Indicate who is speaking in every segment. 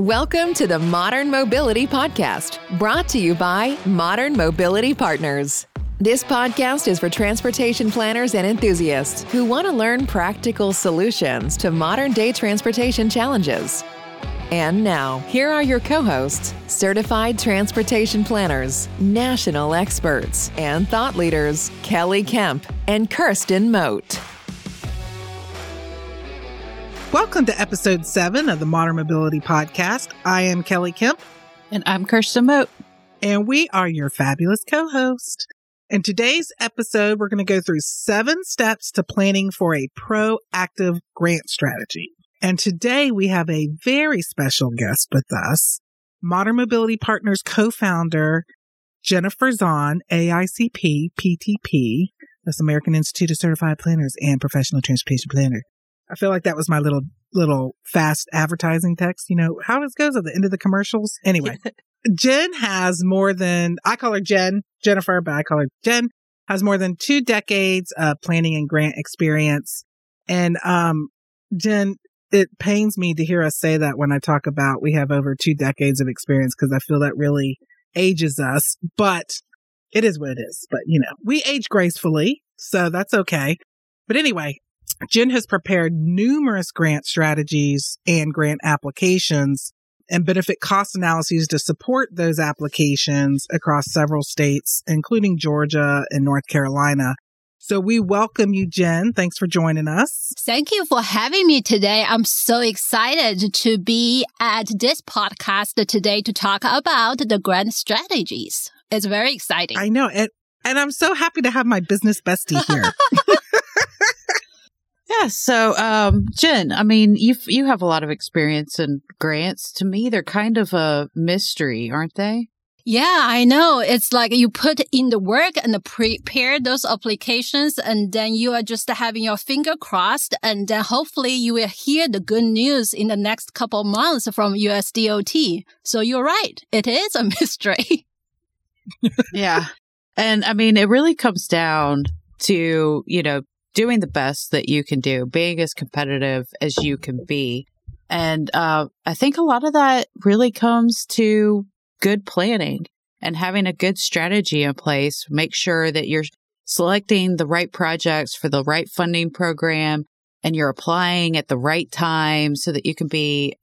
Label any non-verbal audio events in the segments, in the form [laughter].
Speaker 1: Welcome to the Modern Mobility Podcast, brought to you by Modern Mobility Partners. This podcast is for transportation planners and enthusiasts who want to learn practical solutions to modern day transportation challenges. And now, here are your co hosts, certified transportation planners, national experts, and thought leaders, Keli Kemp and Kirsten Mote.
Speaker 2: Welcome to episode seven of the Modern Mobility Podcast. I am Keli Kemp.
Speaker 3: And I'm Kirsten Mote.
Speaker 2: And we are your fabulous co host. In today's episode, we're going to go through seven steps to planning for a proactive grant strategy. And today we have a very special guest with us, Modern Mobility Partners co founder, Jennifer Zhan, AICP, PTP, that's American Institute of Certified Planners and Professional Transportation Planner. I feel like that was my little little fast advertising text. You know how it goes at the end of the commercials. Anyway, [laughs] Jen has more than I call her Jen Jennifer, but I call her Jen has more than two decades of planning and grant experience. And um, Jen, it pains me to hear us say that when I talk about we have over two decades of experience because I feel that really ages us. But it is what it is. But you know, we age gracefully, so that's okay. But anyway, Jen has prepared numerous grant strategies and grant applications and benefit cost analyses to support those applications across several states, including Georgia and North Carolina. So we welcome you, Jen. Thanks for joining us.
Speaker 4: Thank you for having me today. I'm so excited to be at this podcast today to talk about the grant strategies. It's very exciting.
Speaker 2: I know. And, and I'm so happy to have my business bestie here. [laughs]
Speaker 3: Yeah. So, um, Jen, I mean, you you have a lot of experience in grants. To me, they're kind of a mystery, aren't they?
Speaker 4: Yeah, I know. It's like you put in the work and prepare those applications, and then you are just having your finger crossed, and then hopefully you will hear the good news in the next couple months from USDOT. So you're right. It is a [laughs] mystery.
Speaker 3: yeah. And I mean, it really comes down to, you know, doing the best that you can do, being as competitive as you can be. And uh, I think a lot of that really comes to good planning and having a good strategy in place. Make sure that you're selecting the right projects for the right funding program and you're applying at the right time so that you can be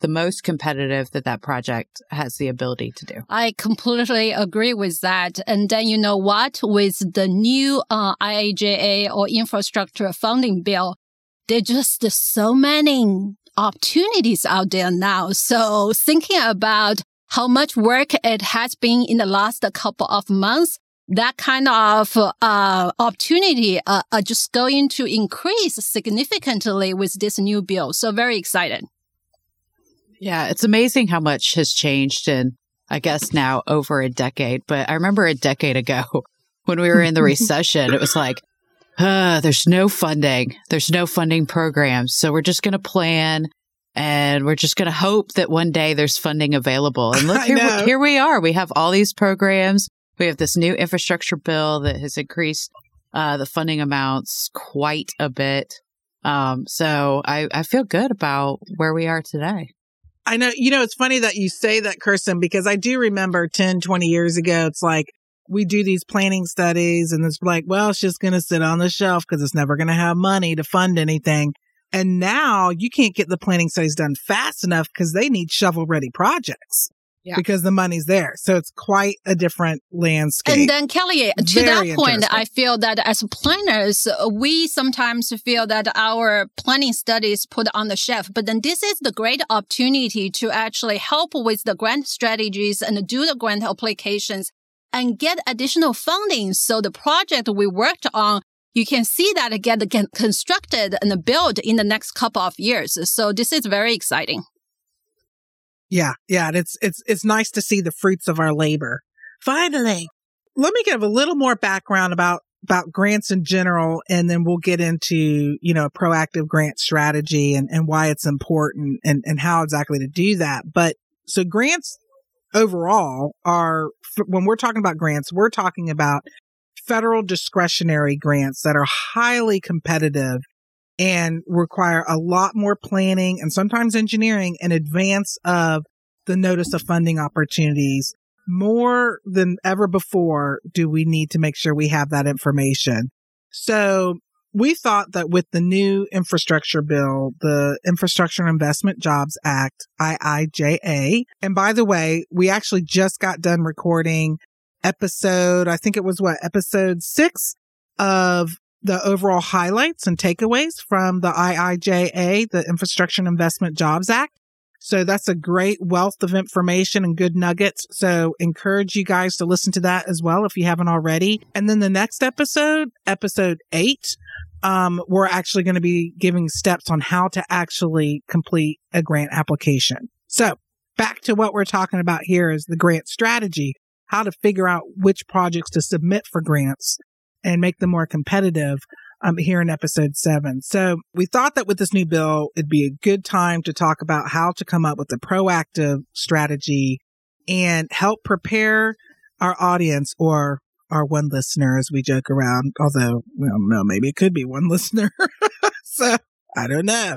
Speaker 3: the most competitive that that project has the ability to do.
Speaker 4: I completely agree with that. And then you know what? With the new uh, or infrastructure funding bill, there's just so many opportunities out there now. So thinking about how much work it has been in the last couple of months, that kind of uh, opportunity uh, are just going to increase significantly with this new bill. So very excited.
Speaker 3: Yeah, it's amazing how much has changed in, I guess, now over a decade. But I remember a decade ago [laughs] when we were in the [laughs] recession, it was like, uh, there's no funding. There's no funding programs. So we're just going to plan and we're just going to hope that one day there's funding available. And look, [laughs] here, here we are. We have all these programs. We have this new infrastructure bill that has increased uh, the funding amounts quite a bit. Um, so I, I feel good about where we are today.
Speaker 2: I know, you know, it's funny that you say that, Kirsten, because I do remember 10, 20 years ago, it's like we do these planning studies and it's like, well, it's just going to sit on the shelf because it's never going to have money to fund anything. And now you can't get the planning studies done fast enough because they need shovel ready projects yeah. because the money's there. So it's quite a different landscape.
Speaker 4: And then Keli, to Very that point, I feel that as planners, we sometimes feel that our planning studies put on the shelf, but then this is the great opportunity to actually help with the grant strategies and do the grant applications and get additional funding. So the project we worked on you can see that get constructed and built in the next couple of years. So this is very exciting.
Speaker 2: Yeah, yeah, it's it's it's nice to see the fruits of our labor. Finally. Let me give a little more background about about grants in general and then we'll get into, you know, proactive grant strategy and, and why it's important and, and how exactly to do that. But so grants overall are when we're talking about grants, we're talking about federal discretionary grants that are highly competitive and require a lot more planning and sometimes engineering in advance of the notice of funding opportunities. More than ever before, do we need to make sure we have that information. So we thought that with the new infrastructure bill, the Infrastructure Investment Jobs Act, IIJA, and by the way, we actually just got done recording episode, I think it was what, episode six of the overall highlights and takeaways from the IIJA, the Infrastructure Investment Jobs Act. So that's a great wealth of information and good nuggets. So encourage you guys to listen to that as well if you haven't already. And then the next episode, episode eight, um, we're actually going to be giving steps on how to actually complete a grant application. So back to what we're talking about here is the grant strategy, how to figure out which projects to submit for grants and make them more competitive um, here in episode seven. So we thought that with this new bill, it'd be a good time to talk about how to come up with a proactive strategy and help prepare our audience or our one listener as we joke around. Although, well, no, maybe it could be one [laughs] listener. so I don't know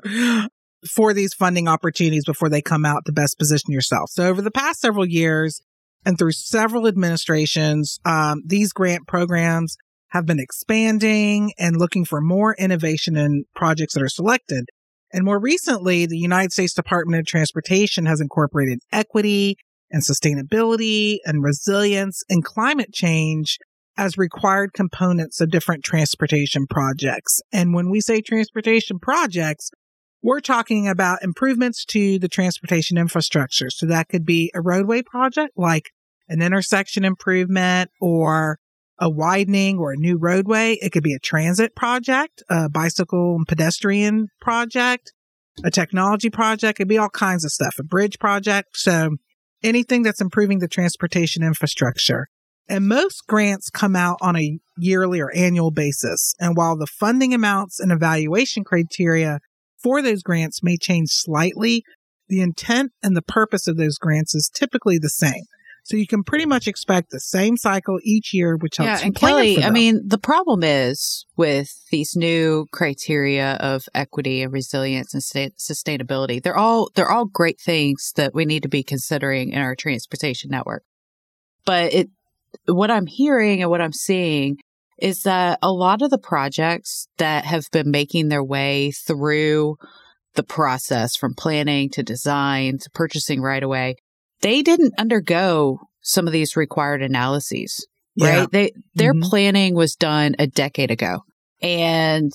Speaker 2: for these funding opportunities before they come out to best position yourself. So over the past several years and through several administrations, um, these grant programs have been expanding and looking for more innovation in projects that are selected. And more recently, the United States Department of Transportation has incorporated equity and sustainability and resilience and climate change as required components of different transportation projects. And when we say transportation projects, we're talking about improvements to the transportation infrastructure. So that could be a roadway project like an intersection improvement or a widening or a new roadway. It could be a transit project, a bicycle and pedestrian project, a technology project. It could be all kinds of stuff, a bridge project. So anything that's improving the transportation infrastructure. And most grants come out on a yearly or annual basis. And while the funding amounts and evaluation criteria for those grants may change slightly, the intent and the purpose of those grants is typically the same. So you can pretty much expect the same cycle each year, which helps.
Speaker 3: Yeah, and Keli, I mean, the problem is with these new criteria of equity and resilience and sustainability. They're all they're all great things that we need to be considering in our transportation network. But it, what I'm hearing and what I'm seeing is that a lot of the projects that have been making their way through the process from planning to design to purchasing right away they didn't undergo some of these required analyses, right? They, their mm-hmm. planning was done a decade ago and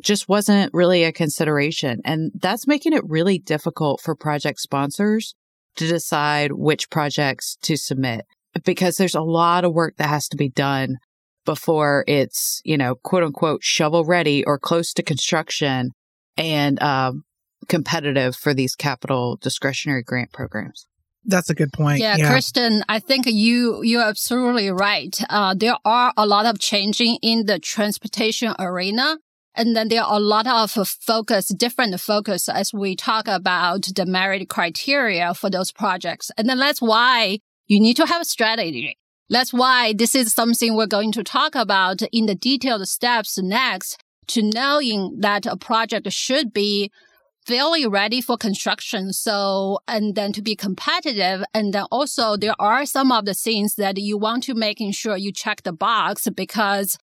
Speaker 3: just wasn't really a consideration. And that's making it really difficult for project sponsors to decide which projects to submit because there's a lot of work that has to be done before it's, you know, quote unquote shovel ready or close to construction and um, competitive for these capital discretionary grant programs.
Speaker 2: That's a good point.
Speaker 4: Yeah, yeah, Kirsten, I think you you're absolutely right. Uh, there are a lot of changing in the transportation arena. And then there are a lot of focus, different focus as we talk about the merit criteria for those projects. And then that's why you need to have a strategy. That's why this is something we're going to talk about in the detailed steps next to knowing that a project should be fairly ready for construction. So, and then to be competitive. And then also there are some of the things that you want to making sure you check the box because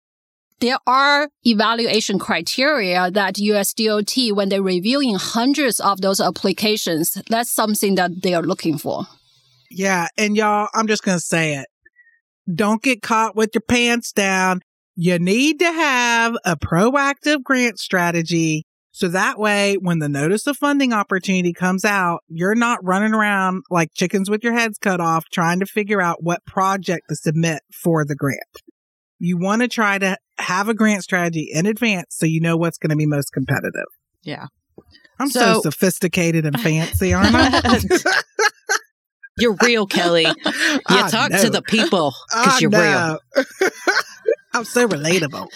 Speaker 4: there are evaluation criteria that USDOT, when they're reviewing hundreds of those applications, that's something that they are looking for.
Speaker 2: Yeah. And y'all, I'm just going to say it. Don't get caught with your pants down. You need to have a proactive grant strategy so that way, when the notice of funding opportunity comes out, you're not running around like chickens with your heads cut off trying to figure out what project to submit for the grant. You want to try to have a grant strategy in advance so you know what's going to be most competitive.
Speaker 3: Yeah.
Speaker 2: I'm so, so sophisticated and [laughs] fancy, aren't I?
Speaker 3: you're real, Keli. [laughs] You I talk know. to the people because you're real. [laughs] [laughs]
Speaker 2: I'm so relatable.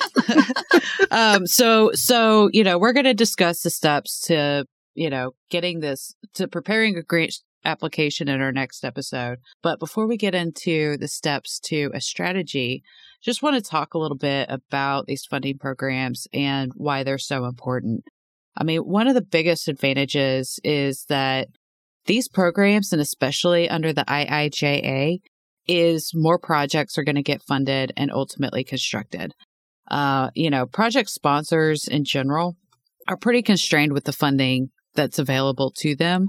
Speaker 2: [laughs]
Speaker 3: um, so, so, you know, we're going to discuss the steps to, you know, getting this to preparing a grant application in our next episode. But before we get into the steps to a strategy, just want to talk a little bit about these funding programs and why they're so important. I mean, one of the biggest advantages is that these programs, and especially under the IIJA, is more projects are going to get funded and ultimately constructed. Uh, you know, project sponsors in general are pretty constrained with the funding that's available to them.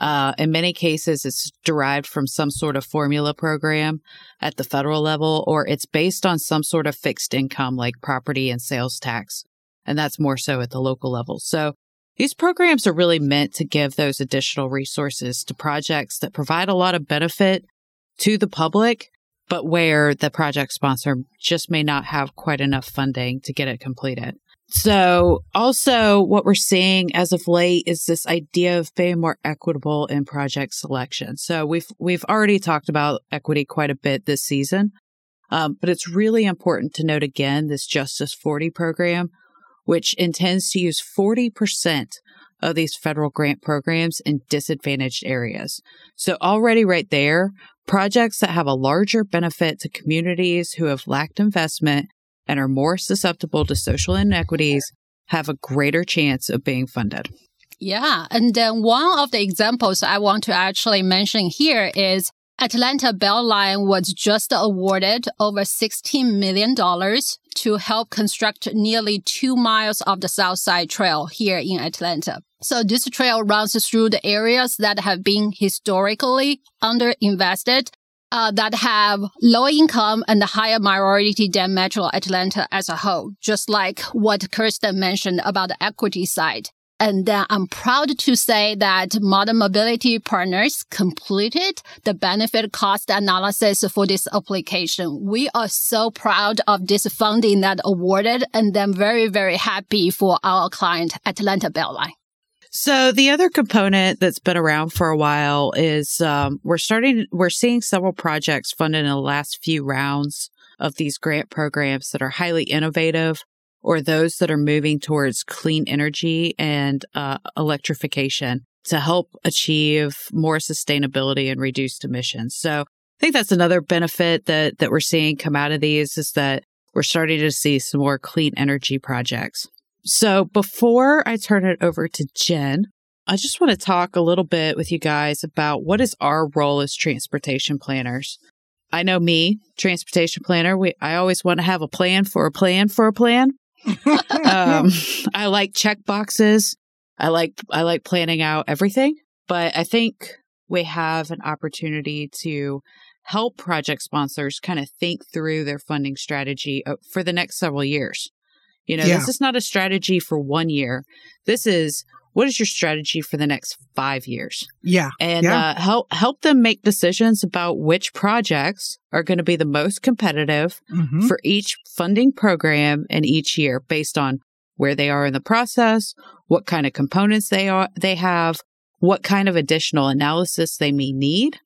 Speaker 3: Uh, in many cases, it's derived from some sort of formula program at the federal level, or it's based on some sort of fixed income like property and sales tax. And that's more so at the local level. So these programs are really meant to give those additional resources to projects that provide a lot of benefit to the public, but where the project sponsor just may not have quite enough funding to get it completed. So also what we're seeing as of late is this idea of being more equitable in project selection. So we've, we've already talked about equity quite a bit this season. Um, but it's really important to note again this Justice40 program, which intends to use 40% of these federal grant programs in disadvantaged areas. So already right there, projects that have a larger benefit to communities who have lacked investment and are more susceptible to social inequities have a greater chance of being funded.
Speaker 4: Yeah. And then one of the examples I want to actually mention here is Atlanta Beltline was just awarded over $16 million to help construct nearly two miles of the South Side Trail here in Atlanta. So this trail runs through the areas that have been historically underinvested uh, that have low income and a higher minority than Metro Atlanta as a whole, just like what Kirsten mentioned about the equity side. And I'm proud to say that Modern Mobility Partners completed the benefit cost analysis for this application. We are so proud of this funding that awarded and then very, very happy for our client, Atlanta Beltline.
Speaker 3: So the other component that's been around for a while is um, we're starting, we're seeing several projects funded in the last few rounds of these grant programs that are highly innovative or those that are moving towards clean energy and uh, electrification to help achieve more sustainability and reduced emissions. So I think that's another benefit that, that we're seeing come out of these is that we're starting to see some more clean energy projects. So before I turn it over to Jen, I just want to talk a little bit with you guys about what is our role as transportation planners. I know me, transportation planner, we I always want to have a plan for a plan for a plan. [laughs] um, I like check boxes. I like I like planning out everything, but I think we have an opportunity to help project sponsors kind of think through their funding strategy uh, for the next several years. You know, yeah. this is not a strategy for one year. This is what is your strategy for the next five years?
Speaker 2: Yeah.
Speaker 3: And
Speaker 2: yeah.
Speaker 3: Uh, help help them make decisions about which projects are going to be the most competitive mm-hmm. for each funding program and each year based on where they are in the process, what kind of components they are they have, what kind of additional analysis they may need.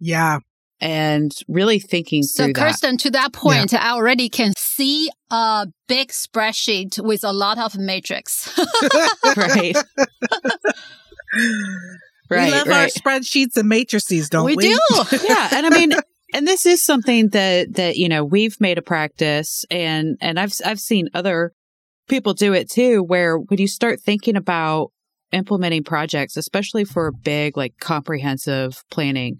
Speaker 2: Yeah
Speaker 3: and really thinking
Speaker 4: so
Speaker 3: through
Speaker 4: Kirsten,
Speaker 3: that.
Speaker 4: to that point, yeah. I already can see a big spreadsheet with a lot of matrix. [laughs]
Speaker 3: right. [laughs] [laughs]
Speaker 2: right. We love
Speaker 3: right.
Speaker 2: our spreadsheets and matrices, don't we?
Speaker 4: We do.
Speaker 3: yeah. And I mean, and this is something that, that, you know, we've made a practice and, and I've, I've seen other people do it too, where when you start thinking about implementing projects, especially for a big, like comprehensive planning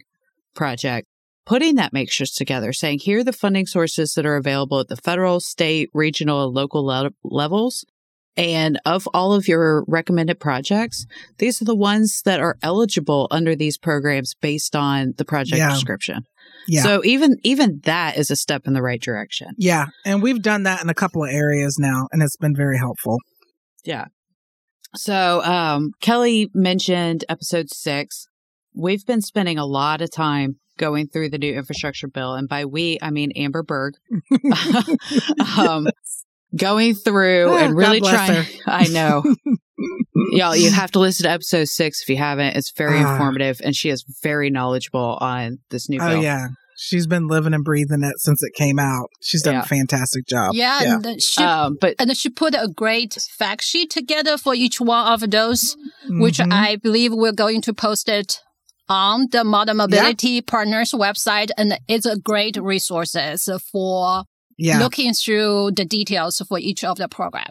Speaker 3: project, putting that matrix together, saying here are the funding sources that are available at the federal, state, regional, and local le- levels. And of all of your recommended projects, these are the ones that are eligible under these programs based on the project yeah. description. Yeah. So even even that is a step in the right direction.
Speaker 2: Yeah, and we've done that in a couple of areas now, and it's been very helpful.
Speaker 3: Yeah. So um, Keli mentioned episode six. We've been spending a lot of time going through the new infrastructure bill. And by we, I mean Amber Berg. [laughs] [laughs] um, going through and really trying. Her. [laughs] I know. Y'all, you have to listen to episode six if you haven't. It's very uh, informative and she is very knowledgeable on this new oh, bill.
Speaker 2: Oh, yeah. She's been living and breathing it since it came out. She's done yeah. a fantastic job.
Speaker 4: Yeah, yeah. And she, um, but and she put a great fact sheet together for each one of those, mm-hmm. which I believe we're going to post it on the Modern Mobility yeah. Partners website, and it's a great resources for
Speaker 2: Yeah.
Speaker 4: looking through the details for each of the program.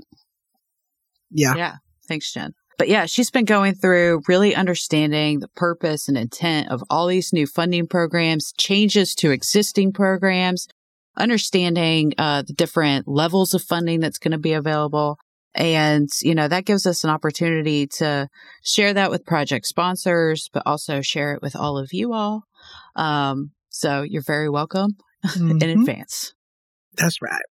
Speaker 2: yeah.
Speaker 3: Yeah. Thanks, Jen. But yeah, she's been going through really understanding the purpose and intent of all these new funding programs, changes to existing programs, understanding uh, the different levels of funding that's going to be available. And, you know, that gives us an opportunity to share that with project sponsors, but also share it with all of you all. Um, so you're very welcome [laughs] in
Speaker 2: Mhm.
Speaker 3: advance.
Speaker 2: That's right.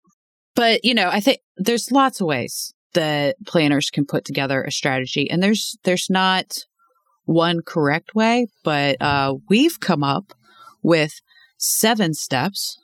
Speaker 3: But, you know, I think there's lots of ways that planners can put together a strategy and there's, there's not one correct way, but, uh, we've come up with seven steps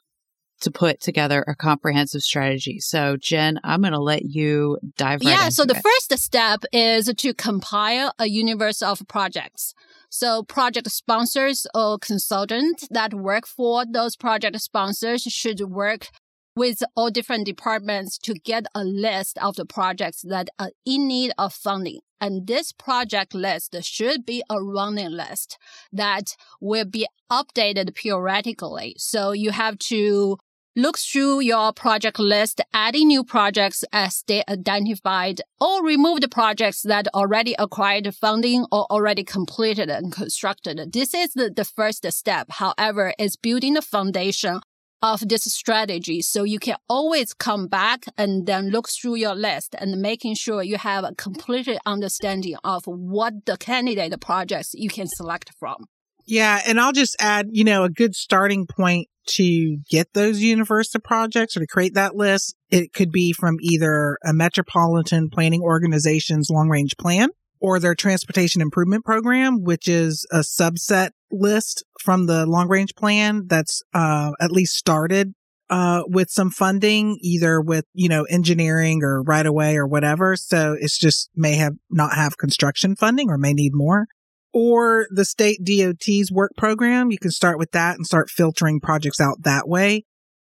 Speaker 3: to put together a comprehensive strategy. So Jen, I'm going to let you dive right
Speaker 4: yeah. So the
Speaker 3: it.
Speaker 4: first step is to compile a universe of projects. So project sponsors or consultants that work for those project sponsors should work with all different departments to get a list of the projects that are in need of funding. And this project list should be a running list that will be updated periodically. So you have to look through your project list, adding new projects as they identified or remove the projects that already acquired funding or already completed and constructed. This is the, the first step. However, is building the foundation of this strategy. So you can always come back and then look through your list and making sure you have a complete understanding of what the candidate projects you can select from.
Speaker 2: Yeah. And I'll just add, you know, a good starting point to get those universe of projects or to create that list. It could be from either a metropolitan planning organization's long range plan or their transportation improvement program, which is a subset list from the long range plan that's uh, at least started uh, with some funding, either with, you know, engineering or right away or whatever. So it's just may have not have construction funding or may need more or the state DOT's work program. You can start with that and start filtering projects out that way.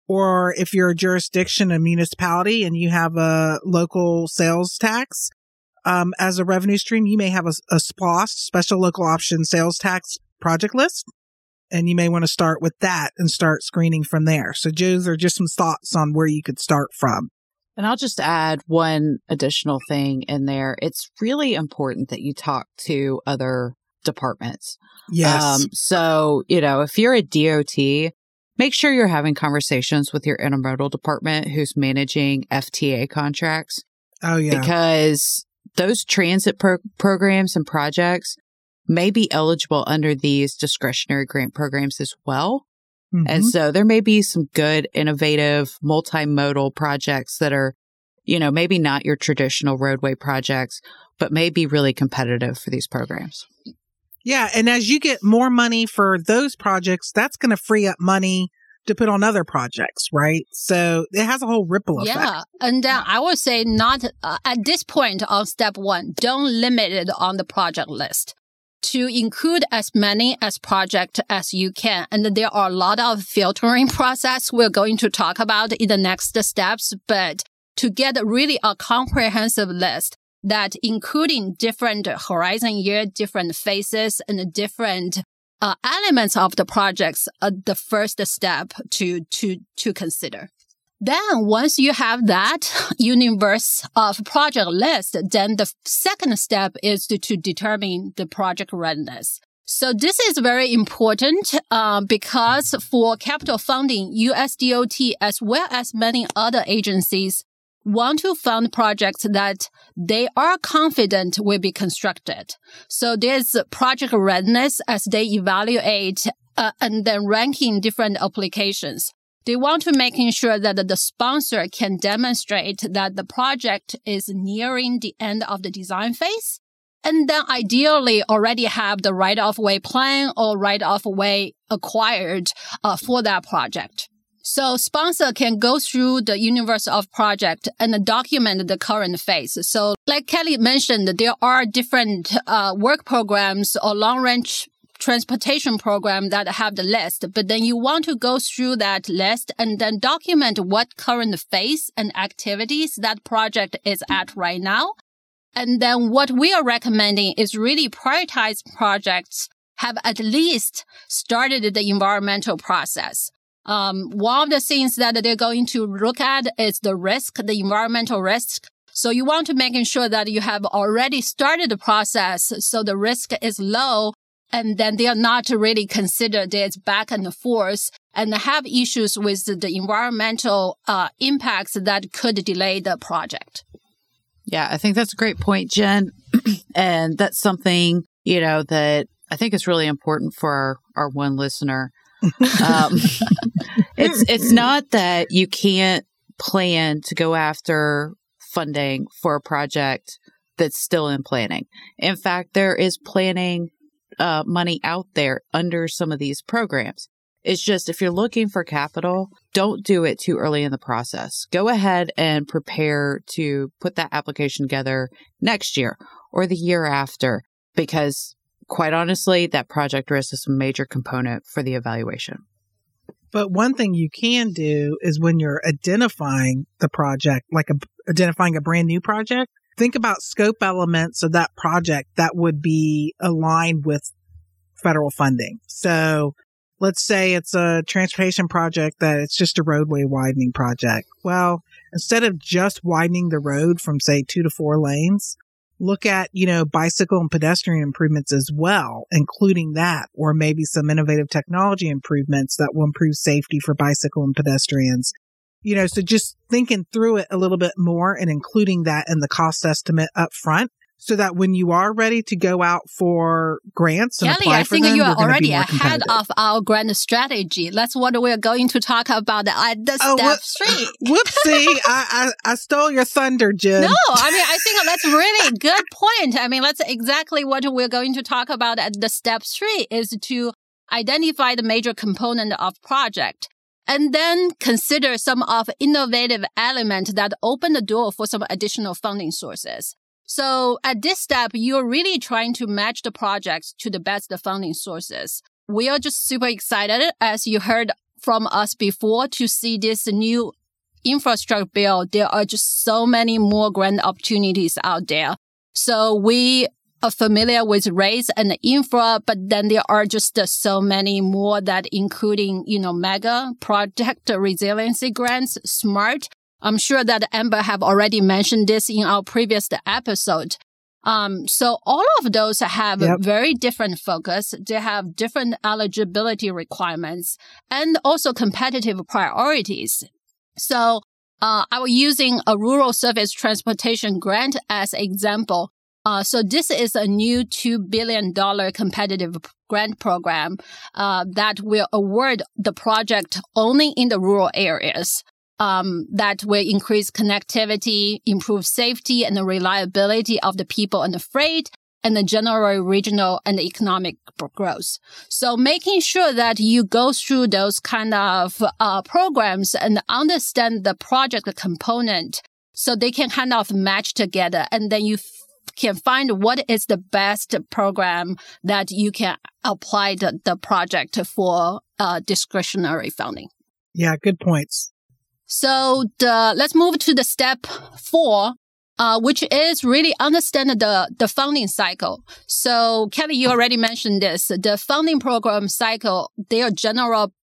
Speaker 2: Or if you're a jurisdiction, a municipality, and you have a local sales tax um, as a revenue stream, you may have a, a SPLOST, special local option sales tax project list. And you may want to start with that and start screening from there. So, Joe's are just some thoughts on where you could start from.
Speaker 3: And I'll just add one additional thing in there. It's really important that you talk to other departments.
Speaker 2: Yes.
Speaker 3: Um, so, you know, if you're a DOT, make sure you're having conversations with your intermodal department who's managing FTA contracts
Speaker 2: oh, yeah.
Speaker 3: because those transit pro- programs and projects may be eligible under these discretionary grant programs as well. And
Speaker 2: Mhm.
Speaker 3: so there may be some good, innovative, multimodal projects that are, you know, maybe not your traditional roadway projects, but may be really competitive for these programs.
Speaker 2: Yeah. And as you get more money for those projects, that's going to free up money to put on other projects, right? So it has a whole ripple effect.
Speaker 4: Yeah. And then I would say not uh, at this point on step one, don't limit it on the project list to include as many as project as you can. And there are a lot of filtering [laughs] process we're going to talk about in the next steps, but to get really a comprehensive list that including different horizon year, different phases and different uh, elements of the projects are the first step to, to, to consider. Then once you have that [laughs] universe of project list, then the second step is to, to determine the project readiness. So this is very important uh, because for capital funding, USDOT as well as many other agencies want to fund projects that they are confident will be constructed. So there's project readiness as they evaluate uh, and then ranking different applications. They want to making sure that the sponsor can demonstrate that the project is nearing the end of the design phase. And then ideally already have the right of way plan or right of way acquired uh, for that project. So sponsor can go through the universe of project and document the current phase. So like Kelly mentioned, there are different uh, work programs or long range transportation program that have the list, but then you want to go through that list and then document what current phase and activities that project is at right now. And then what we are recommending is really prioritize projects have at least started the environmental process. Um, one of the things that they're going to look at is the risk, the environmental risk. So you want to make sure that you have already started the process so the risk is low and then they are not really considered this back and forth and have issues with the environmental uh, impacts that could delay the project.
Speaker 3: Yeah, I think that's a great point, Jen. [clears throat] and that's something, you know, that I think is really important for our, our one listener. Um, [laughs] it's it's not that you can't plan to go after funding for a project that's still in planning. In fact, there is planning uh, money out there under some of these programs. It's just if you're looking for capital, don't do it too early in the process. Go ahead and prepare to put that application together next year or the year after, because quite honestly, that project risk is a major component for the evaluation.
Speaker 2: But one thing you can do is when you're identifying the project, like a, identifying a brand new project, think about scope elements of that project that would be aligned with federal funding. So let's say it's a transportation project that it's just a roadway widening project. Well, instead of just widening the road from say two to four lanes, look at, you know, bicycle and pedestrian improvements as well, including that, or maybe some innovative technology improvements that will improve safety for bicycle and pedestrians. You know, so just thinking through it a little bit more and including that in the cost estimate up front so that when you are ready to go out for grants and
Speaker 4: Keli,
Speaker 2: apply
Speaker 4: I
Speaker 2: for
Speaker 4: think
Speaker 2: them,
Speaker 4: you are
Speaker 2: you're gonna be
Speaker 4: already ahead of our grant strategy. That's what we're going to talk about at the
Speaker 2: Oh,
Speaker 4: step three. [laughs]
Speaker 2: Whoopsie, [laughs] I, I I stole your thunder, Jen.
Speaker 4: No, I mean, I think that's really a [laughs] good point. I mean, that's exactly what we're going to talk about at the step three is to identify the major component of project and then consider some of innovative element that open the door for some additional funding sources. So at this step, you're really trying to match the projects to the best funding sources. We are just super excited, as you heard from us before, to see this new infrastructure bill. There are just so many more grant opportunities out there. So we are familiar with RAISE and infra, but then there are just uh, so many more that including, you know, mega project resiliency grants, smart. I'm sure that Amber have already mentioned this in our previous episode. Um, so all of those have
Speaker 2: Yep.
Speaker 4: a very different focus. They have different eligibility requirements and also competitive priorities. So, uh, I was using a rural surface transportation grant as example. Uh, so this is a new $2 billion competitive grant program, uh, that will award the project only in the rural areas. Um, that will increase connectivity, improve safety and the reliability of the people and the freight and the general regional and economic growth. So making sure that you go through those kind of uh, programs and understand the project component so they can kind of match together and then you f- can find what is the best program that you can apply the, the project for uh, discretionary funding.
Speaker 2: Yeah, good points.
Speaker 4: So the let's move to the step four, uh, which is really understand the the funding cycle. So Keli, you already mentioned this. The funding program cycle, they are general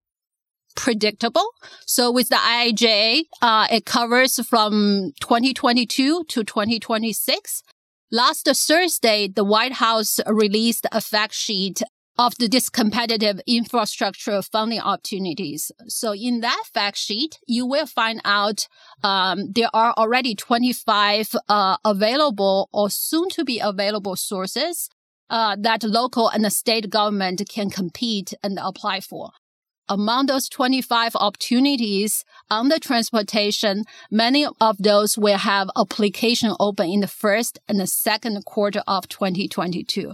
Speaker 4: predictable. So with the IIJA, uh, it covers from 2022 to 2026. Last Thursday, the White House released a fact sheet of the this competitive infrastructure funding opportunities. So in that fact sheet, you will find out um, there are already 25 uh, available or soon to be available sources uh, that local and the state government can compete and apply for. Among those 25 opportunities on the transportation, many of those will have application open in the first and the second quarter of 2022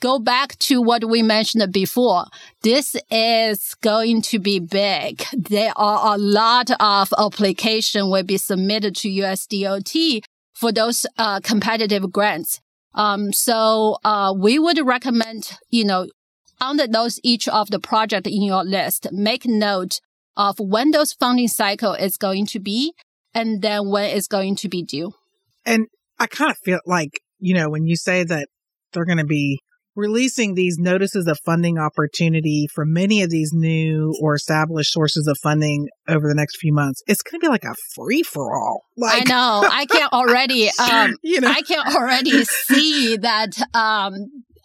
Speaker 4: go back to what we mentioned before. This is going to be big. There are a lot of application will be submitted to USDOT for those uh, competitive grants. Um, so uh, we would recommend, you know, under those each of the project in your list, make note of when those funding cycle is going to be, and then when it's going to be due.
Speaker 2: And I kind of feel like, you know, when you say that they're going to be releasing these notices of funding opportunity for many of these new or established sources of funding over the next few months, it's going to be like a free for all. Like,
Speaker 4: I know. I can't already, [laughs] um,
Speaker 2: you know,
Speaker 4: I can't already see that, um,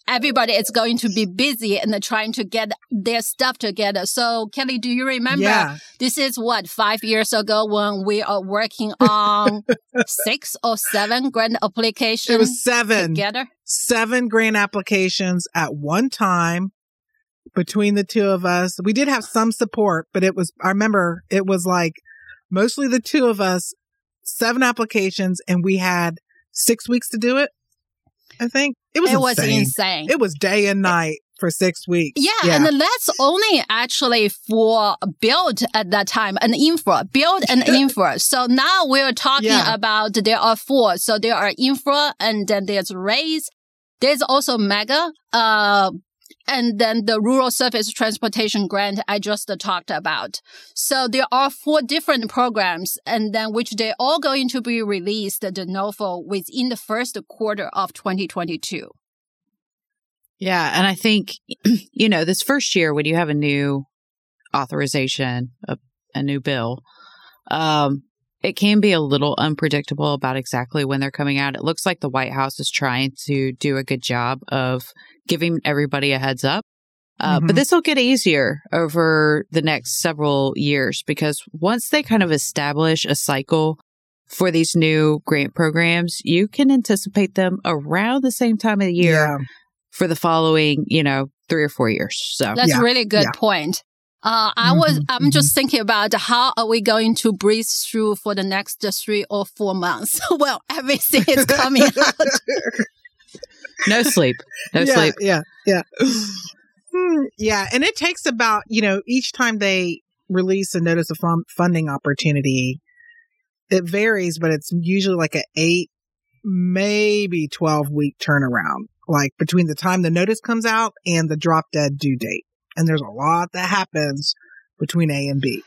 Speaker 4: everybody is going to be busy and trying to get their stuff together. So, Keli, do you remember?
Speaker 2: yeah,
Speaker 4: This is what five years ago when we are working [laughs] on six or seven grant applications
Speaker 2: it was seven,
Speaker 4: together.
Speaker 2: seven grant applications at one time between the two of us. We did have some support, but it was, I remember it was like mostly the two of us, seven applications, and we had six weeks to do it. I think it was
Speaker 4: it was
Speaker 2: insane.
Speaker 4: insane.
Speaker 2: It was day and night for six weeks.
Speaker 4: Yeah, and that's only actually for build at that time and infra, build and infra. So now we're talking
Speaker 2: Yeah.
Speaker 4: about there are four. So there are infra and then there's raise. There's also mega, uh, and then the rural surface transportation grant I just talked about. So there are four different programs and then which they all going to be released de novo within the first quarter of 2022.
Speaker 3: Yeah. And I think, [clears throat] you know, this first year when you have a new authorization, a, a new bill, um, it can be a little unpredictable about exactly when they're coming out. It looks like the White House is trying to do a good job of giving everybody a heads up. Uh,
Speaker 2: Mhm.
Speaker 3: But this will get easier over the next several years because once they kind of establish a cycle for these new grant programs, you can anticipate them around the same time of the year
Speaker 2: Yeah.
Speaker 3: for the following, you know, three or four years. So
Speaker 4: That's
Speaker 2: Yeah,
Speaker 4: a really good
Speaker 2: yeah.
Speaker 4: point. Uh, I was,
Speaker 2: Mhm,
Speaker 4: I'm just thinking about how are we going to breathe through for the next three or four months? [laughs] well, everything is coming [laughs] out.
Speaker 3: No sleep, no
Speaker 2: yeah,
Speaker 3: sleep.
Speaker 2: Yeah, yeah. [sighs] Yeah, and it takes about, you know, each time they release a notice of fun- funding opportunity, it varies, but it's usually like a 8 maybe 12 week turnaround, like between the time the notice comes out and the drop dead due date. And there's a lot that happens between A and B.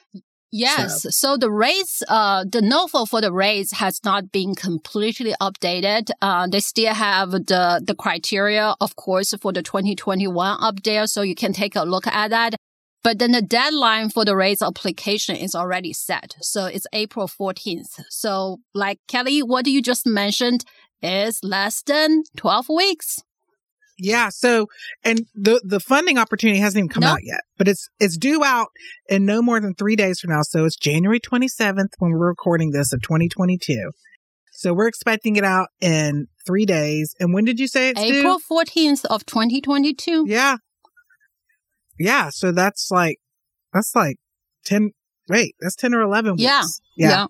Speaker 4: Yes. So, the raise, uh, the NOFO for the raise has not been completely updated. Uh, they still have the, the criteria, of course, for the 2021 up there. So you can take a look at that. But then the deadline for the raise application is already set. So it's April 14th. So like Keli, what you just mentioned is less than 12 weeks.
Speaker 2: Yeah. So, and the the funding opportunity hasn't even come
Speaker 4: Nope.
Speaker 2: out yet, but it's it's due out in no more than three days from now. So it's January twenty seventh when we're recording this of twenty twenty two. So we're expecting it out in three days. And when did you say it's due?
Speaker 4: April 14th of 2022.
Speaker 2: Yeah. Yeah. So that's like that's like ten. Wait, that's ten or eleven weeks.
Speaker 4: Yeah.
Speaker 2: Yeah.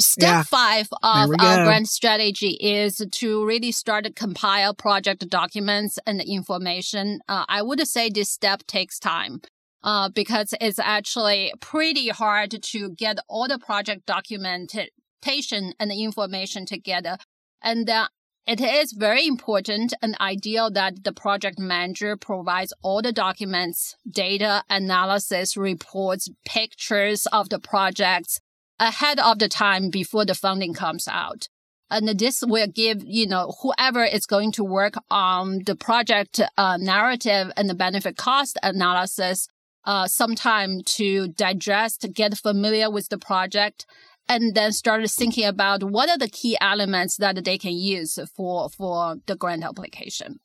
Speaker 4: Step
Speaker 2: Yeah.
Speaker 4: five of our grant strategy is to really start to compile project documents and information. Uh, I would say this step takes time. Uh, because it's actually pretty hard to get all the project documentation and the information together. And uh, it is very important and ideal that the project manager provides all the documents, data, analysis, reports, pictures of the projects ahead of the time before the funding comes out. And this will give, you know, whoever is going to work on the project uh, narrative and the benefit cost analysis uh, some time to digest, get familiar with the project, and then start thinking about what are the key elements that they can use for, for the grant application.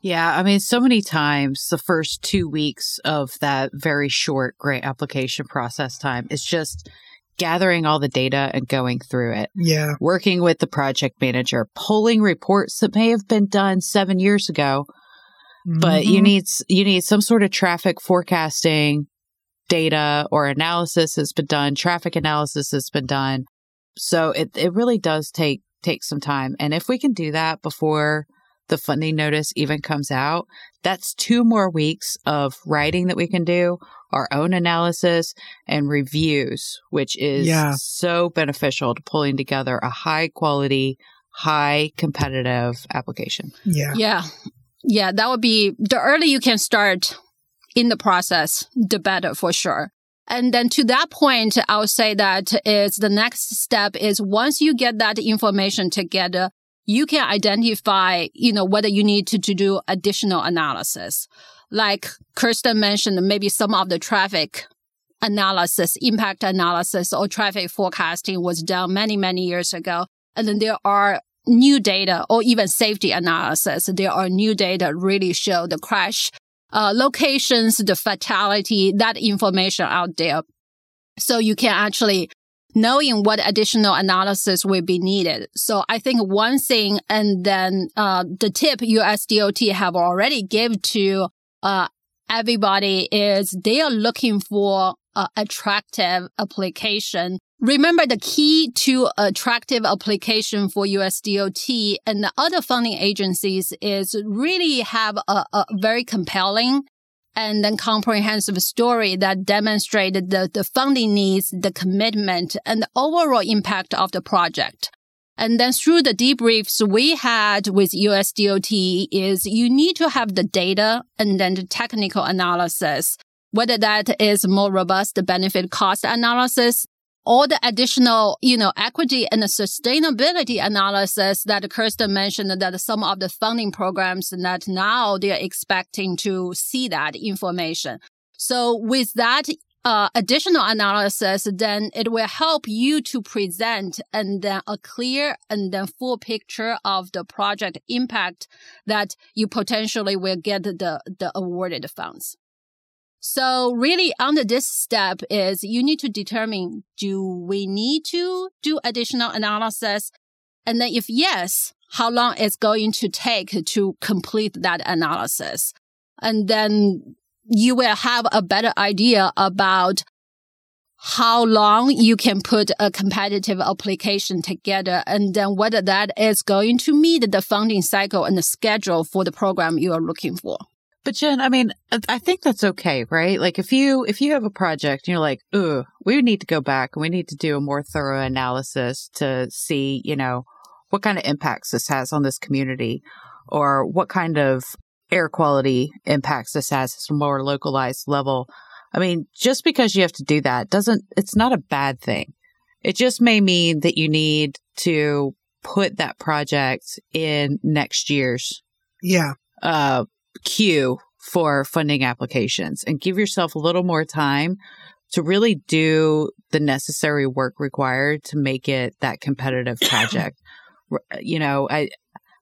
Speaker 3: Yeah, I mean, so many times the first two weeks of that very short grant application process time is just gathering all the data and going through it,
Speaker 2: Yeah.
Speaker 3: working with the project manager, pulling reports that may have been done seven years ago, but you
Speaker 2: Mhm.
Speaker 3: need you need some sort of traffic forecasting data or analysis has been done, traffic analysis has been done. So it it really does take take some time, and if we can do that before the funding notice even comes out, that's two more weeks of writing that we can do, our own analysis and reviews, which is
Speaker 2: Yeah.
Speaker 3: so beneficial to pulling together a high quality, high competitive application.
Speaker 2: yeah.
Speaker 4: Yeah. Yeah. That would be the earlier you can start in the process, the better for sure. And then to that point, I would say that is the next step is once you get that information together, you can identify, you know, whether you need to, to do additional analysis. Like Kirsten mentioned, maybe some of the traffic analysis, impact analysis or traffic forecasting was done many, many years ago. And then there are new data or even safety analysis. There are new data really show the crash uh, locations, the fatality, that information out there. So you can actually knowing what additional analysis will be needed. So I think one thing, and then uh, the tip USDOT have already give to uh, everybody is they are looking for uh, attractive application. Remember the key to attractive application for USDOT and the other funding agencies is really have a, a very compelling and then comprehensive story that demonstrated the, the funding needs, the commitment, and the overall impact of the project. And then through the debriefs we had with USDOT is you need to have the data and then the technical analysis, whether that is more robust benefit cost analysis all the additional, you know, equity and sustainability analysis that Kirsten mentioned that some of the funding programs that now they're expecting to see that information. So with that uh, additional analysis, then it will help you to present and then a clear and then full picture of the project impact that you potentially will get the, the awarded funds. So really under this step is you need to determine, do we need to do additional analysis? And then if yes, how long it's going to take to complete that analysis? And then you will have a better idea about how long you can put a competitive application together and then whether that is going to meet the funding cycle and the schedule for the program you are looking for.
Speaker 3: But Jen, I mean, I think that's okay, right? Like if you if you have a project and you're like, "Ooh, we need to go back and we need to do a more thorough analysis to see, you know, what kind of impacts this has on this community or what kind of air quality impacts this has at a more localized level." I mean, just because you have to do that doesn't it's not a bad thing. It just may mean that you need to put that project in next year's
Speaker 2: yeah
Speaker 3: uh queue for funding applications and give yourself a little more time to really do the necessary work required to make it that competitive [coughs] project. you know, I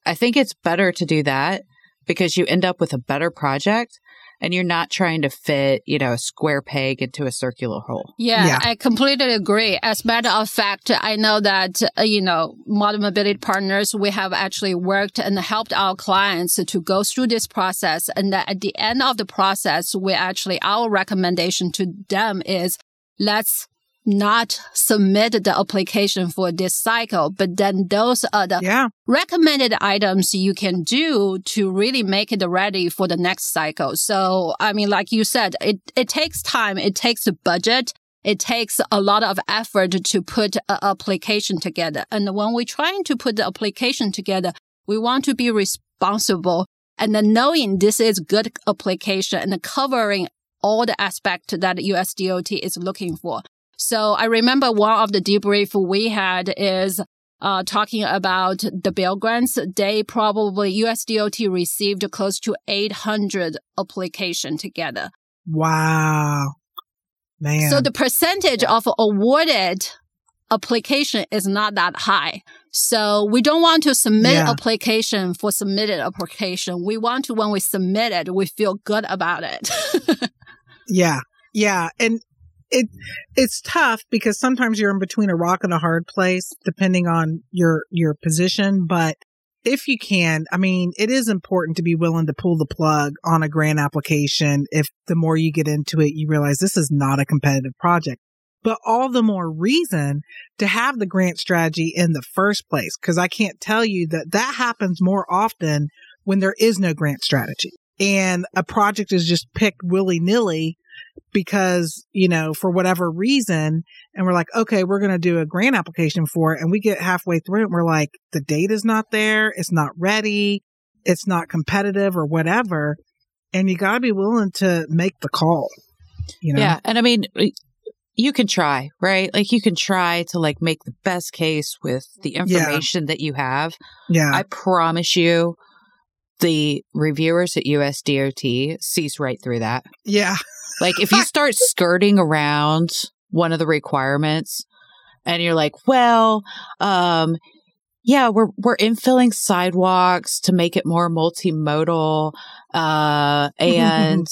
Speaker 3: I think it's better to do that because you end up with a better project and you're not trying to fit, you know, a square peg into a circular hole.
Speaker 4: Yeah, yeah. I completely agree. As a matter of fact, I know that, uh, you know, modern mobility partners, we have actually worked and helped our clients to go through this process. And that at the end of the process, we actually, our recommendation to them is let's not submit the application for this cycle, but then those are the
Speaker 2: yeah.
Speaker 4: recommended items you can do to really make it ready for the next cycle. So, I mean, like you said, it, it takes time. It takes a budget. It takes a lot of effort to put an application together. And when we're trying to put the application together, we want to be responsible and then knowing this is good application and covering all the aspects that USDOT is looking for. So I remember one of the debrief we had is uh, talking about the BUILD grants. They probably USDOT received close to 800 application together.
Speaker 2: Wow. Man.
Speaker 4: So the percentage of awarded application is not that high. So we don't want to submit yeah. application for submitted application. We want to, when we submit it, we feel good about it. [laughs]
Speaker 2: yeah. Yeah. And it it's tough because sometimes you're in between a rock and a hard place depending on your your position but if you can i mean it is important to be willing to pull the plug on a grant application if the more you get into it you realize this is not a competitive project. But all the more reason to have the grant strategy in the first place because i can't tell you that that happens more often when there is no grant strategy. And a project is just picked willy-nilly because, you know, for whatever reason, and we're like, okay, we're going to do a grant application for it. And we get halfway through it and we're like, the data's not there. It's not ready. It's not competitive or whatever. And you got to be willing to make the call. You know?
Speaker 3: Yeah. And I mean, you can try, right? Like you can try to like make the best case with the
Speaker 2: Yeah.
Speaker 3: information that you have.
Speaker 2: Yeah.
Speaker 3: I promise you, the reviewers at USDOT sees right through that.
Speaker 2: yeah.
Speaker 3: Like if you start skirting around one of the requirements and you're like, well, um, yeah, we're we're infilling sidewalks to make it more multimodal, uh, [laughs] and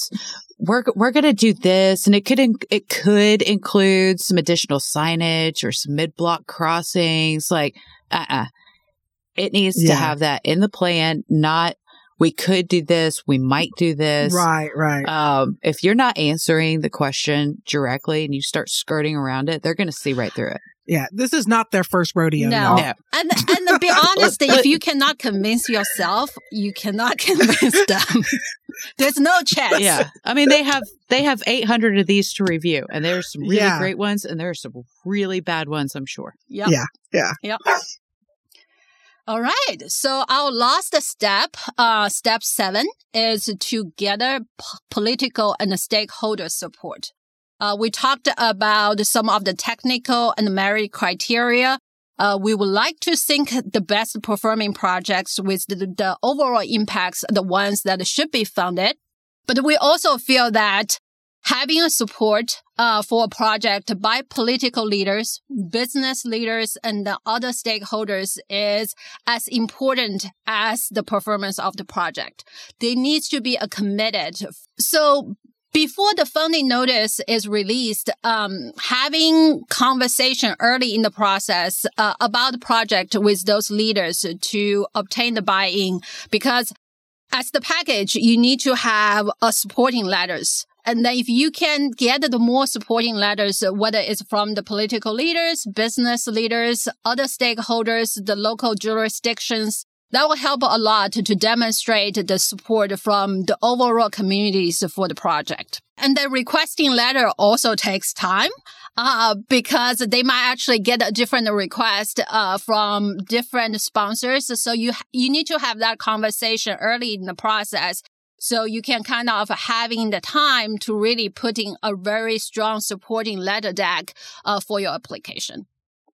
Speaker 3: we're we're gonna do this, and it could in- it could include some additional signage or some mid block crossings. Like, uh, uh it needs to have that in the plan. Not we could do this, we might do this,
Speaker 2: Right, right.
Speaker 3: um, if you're not answering the question directly and you start skirting around it, they're going to see right through it.
Speaker 2: yeah. This is not their first rodeo.
Speaker 4: No.
Speaker 3: No.
Speaker 4: And and to be [laughs] honest, if you cannot convince yourself, you cannot [laughs] convince them. There's no chance.
Speaker 3: Yeah, I mean they have they have 800 of these to review, and there's some really
Speaker 2: Yeah.
Speaker 3: great ones, and there are some really bad ones. I'm sure.
Speaker 4: Yep.
Speaker 2: Yeah, yeah.
Speaker 4: Yep. All right. So our last step, uh, step seven, is to gather p- political and stakeholder support. Uh, we talked about some of the technical and merit criteria. Uh, we would like to think the best performing projects with the, the overall impacts, the ones that should be funded. But we also feel that having a support uh, for a project by political leaders, business leaders, and the other stakeholders is as important as the performance of the project. They need to be a committed. So before the funding notice is released, um, having conversation early in the process uh, about the project with those leaders to obtain the buy-in, because as the package, you need to have a supporting letters. And then if you can get the more supporting letters, whether it's from the political leaders, business leaders, other stakeholders, the local jurisdictions, that will help a lot to demonstrate the support from the overall communities for the project. And the requesting letter also takes time, uh, because they might actually get a different request, uh, from different sponsors. So you, you need to have that conversation early in the process. So you can kind of having the time to really put in a very strong supporting letter deck, uh, for your application.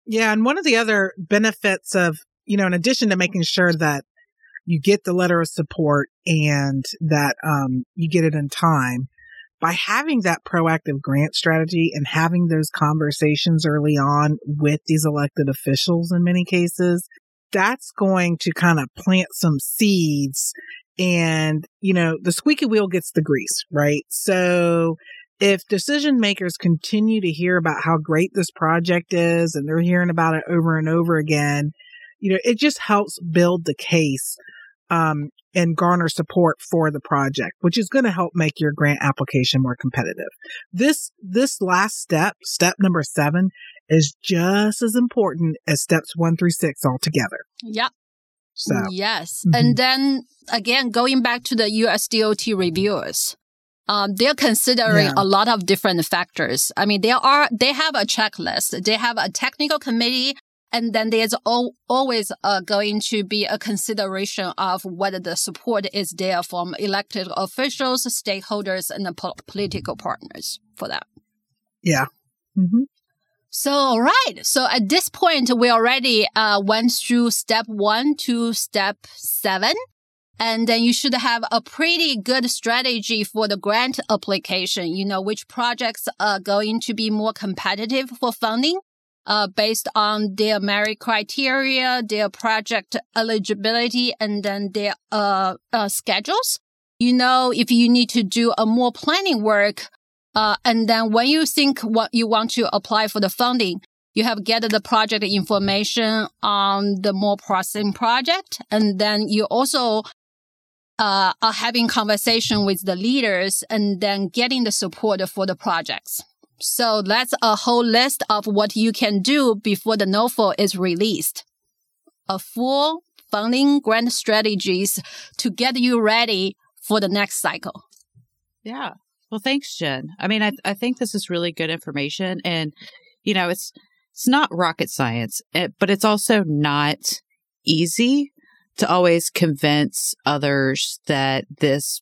Speaker 2: Yeah, and one of the other benefits of, you know, in addition to making sure that you get the letter of support and that um, you get it in time, by having that proactive grant strategy and having those conversations early on with these elected officials in many cases, that's going to kind of plant some seeds and, you know, the squeaky wheel gets the grease, right? So if decision makers continue to hear about how great this project is and they're hearing about it over and over again, you know, it just helps build the case um, and garner support for the project, which is going to help make your grant application more competitive. This this last step, step number seven, is just as important as steps one through six altogether.
Speaker 4: Yep.
Speaker 2: So
Speaker 4: Yes.
Speaker 2: Mhm.
Speaker 4: And then again, going back to the USDOT reviewers, um, they're considering
Speaker 2: Yeah.
Speaker 4: a lot of different factors. I mean, there are, they have a checklist. They have a technical committee. And then there's al- always uh, going to be a consideration of whether the support is there from elected officials, stakeholders, and the po- political partners for that.
Speaker 2: yeah. hmm
Speaker 4: So, all right. So at this point, we already uh, went through step one to step seven. And then you should have a pretty good strategy for the grant application. You know, which projects are going to be more competitive for funding, uh, based on their merit criteria, their project eligibility, and then their, uh, uh, schedules. You know, if you need to do a more planning work, uh, and then when you think what you want to apply for the funding, you have gathered the project information on the more processing project. And then you also, uh, are having conversation with the leaders and then getting the support for the projects. So that's a whole list of what you can do before the NOFO is released. A full funding grant strategies to get you ready for the next cycle.
Speaker 3: Yeah. Well, thanks, Jen. I mean, I I think this is really good information, and you know, it's it's not rocket science, eh, but it's also not easy to always convince others that this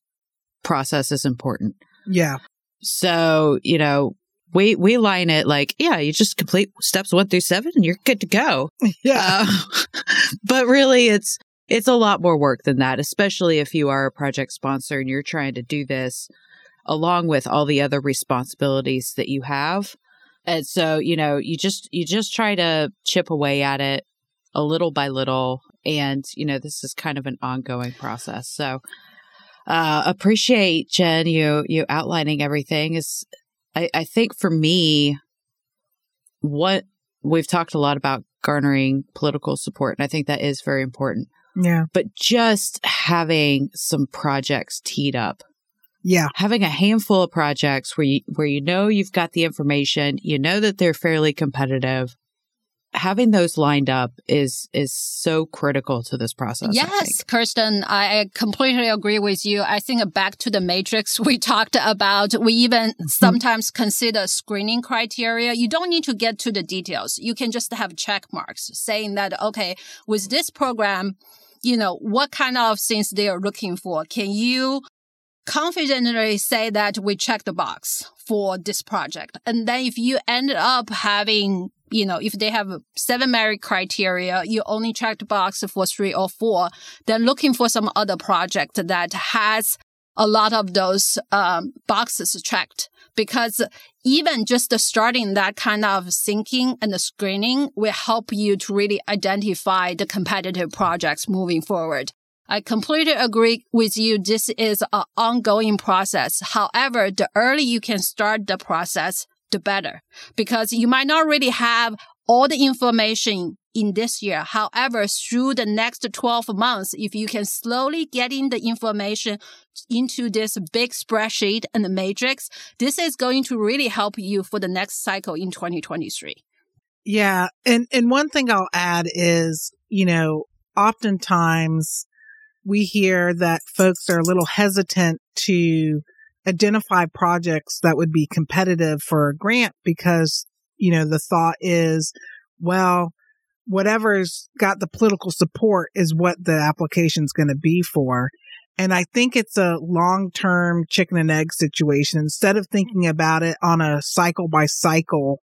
Speaker 3: process is important.
Speaker 2: Yeah.
Speaker 3: So, you know, we we line it like, yeah, you just complete steps one through seven and you're good to go. [laughs]
Speaker 2: Yeah.
Speaker 3: Uh, [laughs] but really, it's it's a lot more work than that, especially if you are a project sponsor and you're trying to do this along with all the other responsibilities that you have. And so, you know, you just you just try to chip away at it a little by little and, you know, this is kind of an ongoing process. So, uh appreciate Jen you you outlining everything is I I think for me what we've talked a lot about garnering political support and I think that is very important
Speaker 2: yeah.
Speaker 3: but just having some projects teed up
Speaker 2: Yeah.
Speaker 3: having a handful of projects where you where you know you've got the information you know that they're fairly competitive having those lined up is is so critical to this process
Speaker 4: Yes,
Speaker 3: think.
Speaker 4: Kirsten, I completely agree with you. I think back to the matrix [laughs] we talked about, we even mm-hmm. sometimes consider screening criteria. You don't need to get to the details. You can just have check marks saying that, okay, with this program, you know, what kind of things they are looking for. Can you confidently say that we check the box for this project? And then if you end up having you know, if they have seven merit criteria, you only check the box for three or four, then looking for some other project that has a lot of those um, boxes checked. Because even just starting that kind of thinking and the screening will help you to really identify the competitive projects moving forward. I completely agree with you. This is an ongoing process. However, the earlier you can start the process, the better because you might not really have all the information in this year. However, through the next 12 months, if you can slowly get in the information into this big spreadsheet and the matrix, this is going to really help you for the next cycle in 2023.
Speaker 2: Yeah. And, and one thing I'll add is, you know, oftentimes we hear that folks are a little hesitant to identify projects that would be competitive for a grant because, you know, the thought is, well, whatever's got the political support is what the application's going to be for. And I think it's a long term chicken and egg situation. Instead of thinking about it on a cycle by cycle,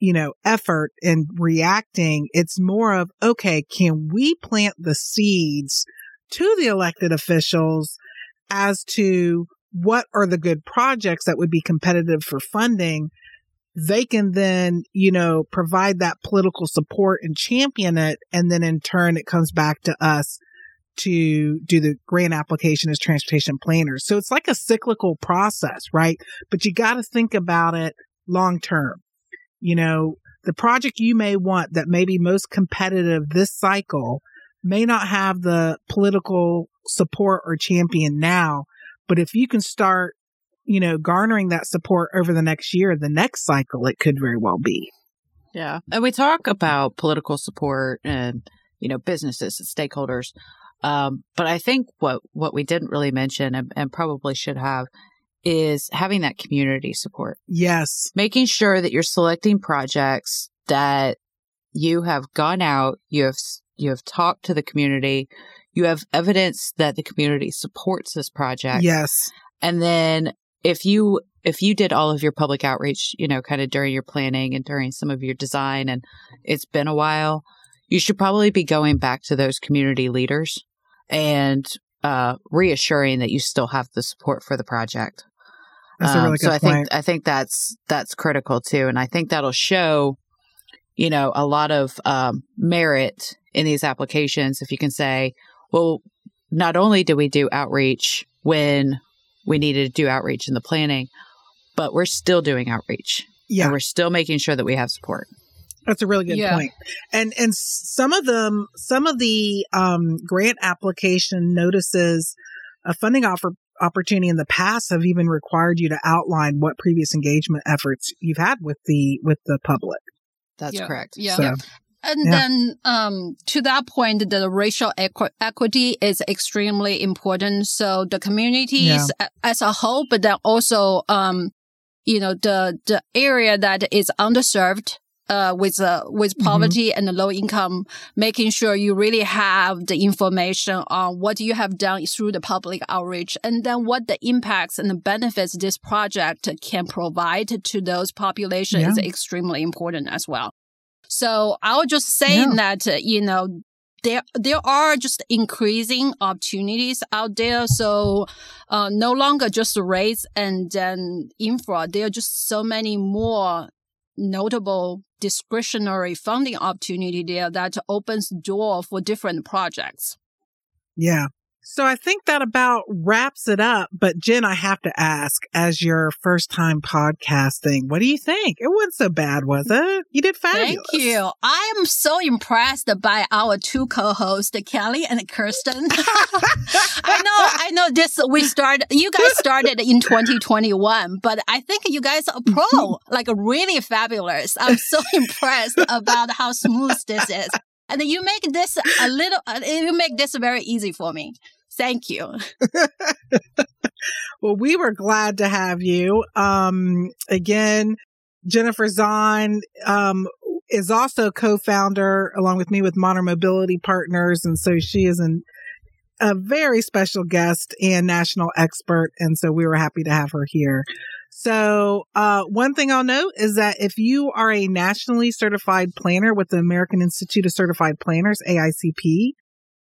Speaker 2: you know, effort and reacting, it's more of, okay, can we plant the seeds to the elected officials as to what are the good projects that would be competitive for funding? They can then, you know, provide that political support and champion it. And then in turn, it comes back to us to do the grant application as transportation planners. So it's like a cyclical process, right? But you got to think about it long term. You know, the project you may want that may be most competitive this cycle may not have the political support or champion now. But if you can start, you know, garnering that support over the next year, the next cycle, it could very well be.
Speaker 3: Yeah. And we talk about political support and, you know, businesses and stakeholders. Um, but I think what, what we didn't really mention and, and probably should have is having that community support,
Speaker 2: Yes.
Speaker 3: making sure that you're selecting projects that you have gone out, you have, you have talked to the community, you have evidence that the community supports this project.
Speaker 2: Yes.
Speaker 3: And then if you if you did all of your public outreach, you know, kind of during your planning and during some of your design and it's been a while, you should probably be going back to those community leaders and uh, reassuring that you still have the support for the project.
Speaker 2: That's a
Speaker 3: Um,
Speaker 2: really
Speaker 3: so I
Speaker 2: point.
Speaker 3: think I think that's that's critical too, and I think that'll show, you know, a lot of um, merit in these applications if you can say, well, not only do we do outreach when we needed to do outreach in the planning, but we're still doing outreach.
Speaker 2: yeah.
Speaker 3: And we're still making sure that we have support.
Speaker 2: That's a really good
Speaker 4: Yeah.
Speaker 2: point. And and some of them, some of the um, grant application notices, a funding offer opportunity in the past have even required you to outline what previous engagement efforts you've had with the with the public.
Speaker 3: That's
Speaker 4: Yeah.
Speaker 3: correct.
Speaker 4: Yeah.
Speaker 2: So
Speaker 4: And
Speaker 2: Yeah.
Speaker 4: then um, to that point, the racial equi- equity is extremely important. So the communities a- as a whole, but then also, um, you know, the the area that is underserved uh, with uh, with
Speaker 2: Mm-hmm.
Speaker 4: poverty and low income, making sure you really have the information on what you have done through the public outreach, and then what the impacts and the benefits this project can provide to those populations is extremely important as well. So I was just saying that uh, you know there there are just increasing opportunities out there. So uh, no longer just RAISE and then infra. There are just so many more notable discretionary funding opportunity there that opens door for different projects.
Speaker 2: Yeah. So I think that about wraps it up. But Jen, I have to ask, as your first time podcasting, what do you think? It wasn't so bad, was it? You did fabulous.
Speaker 4: Thank you. I am so impressed by our two co-hosts, Keli and Kirsten. [laughs] I know, I know this, we started, you guys started in 2021, but I think you guys are pro, like really fabulous. I'm so [laughs] impressed about how smooth this is. And you make this a little, uh, you make this very easy for me. Thank you. [laughs] [laughs]
Speaker 2: Well, we were glad to have you. Um, again, Jennifer Zhan, um, is also co-founder along with me with Modern Mobility Partners. And so she is an, a very special guest and national expert. And so we were happy to have her here. So, uh, one thing I'll note is that if you are a nationally certified planner with the American Institute of Certified Planners, AICP,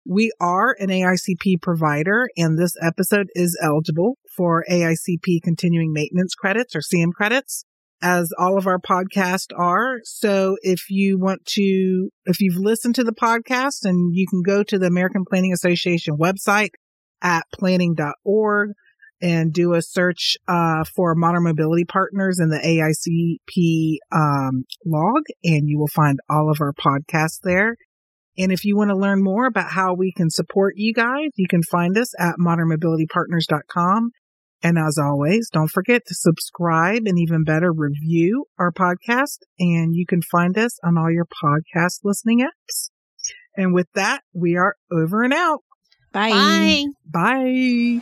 Speaker 2: we are an AICP provider, and this episode is eligible for AICP continuing maintenance credits or CM credits, as all of our podcasts are. So if you want to, if you've listened to the podcast and you can go to the American Planning Association website at planning.org and do a search uh, for modern mobility partners in the AICP um, log, and you will find all of our podcasts there. And if you want to learn more about how we can support you guys, you can find us at modernmobilitypartners.com. And as always, don't forget to subscribe and even better review our podcast. And you can find us on all your podcast listening apps. And with that, we are over and out.
Speaker 4: Bye.
Speaker 2: Bye.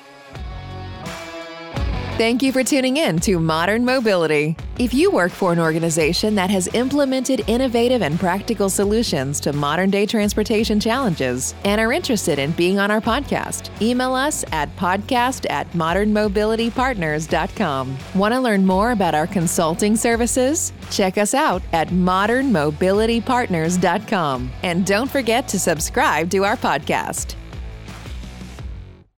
Speaker 1: Thank you for tuning in to Modern Mobility. If you work for an organization that has implemented innovative and practical solutions to modern day transportation challenges and are interested in being on our podcast, email us at podcast at modernmobilitypartners.com. Want to learn more about our consulting services? Check us out at modernmobilitypartners.com. And don't forget to subscribe to our podcast.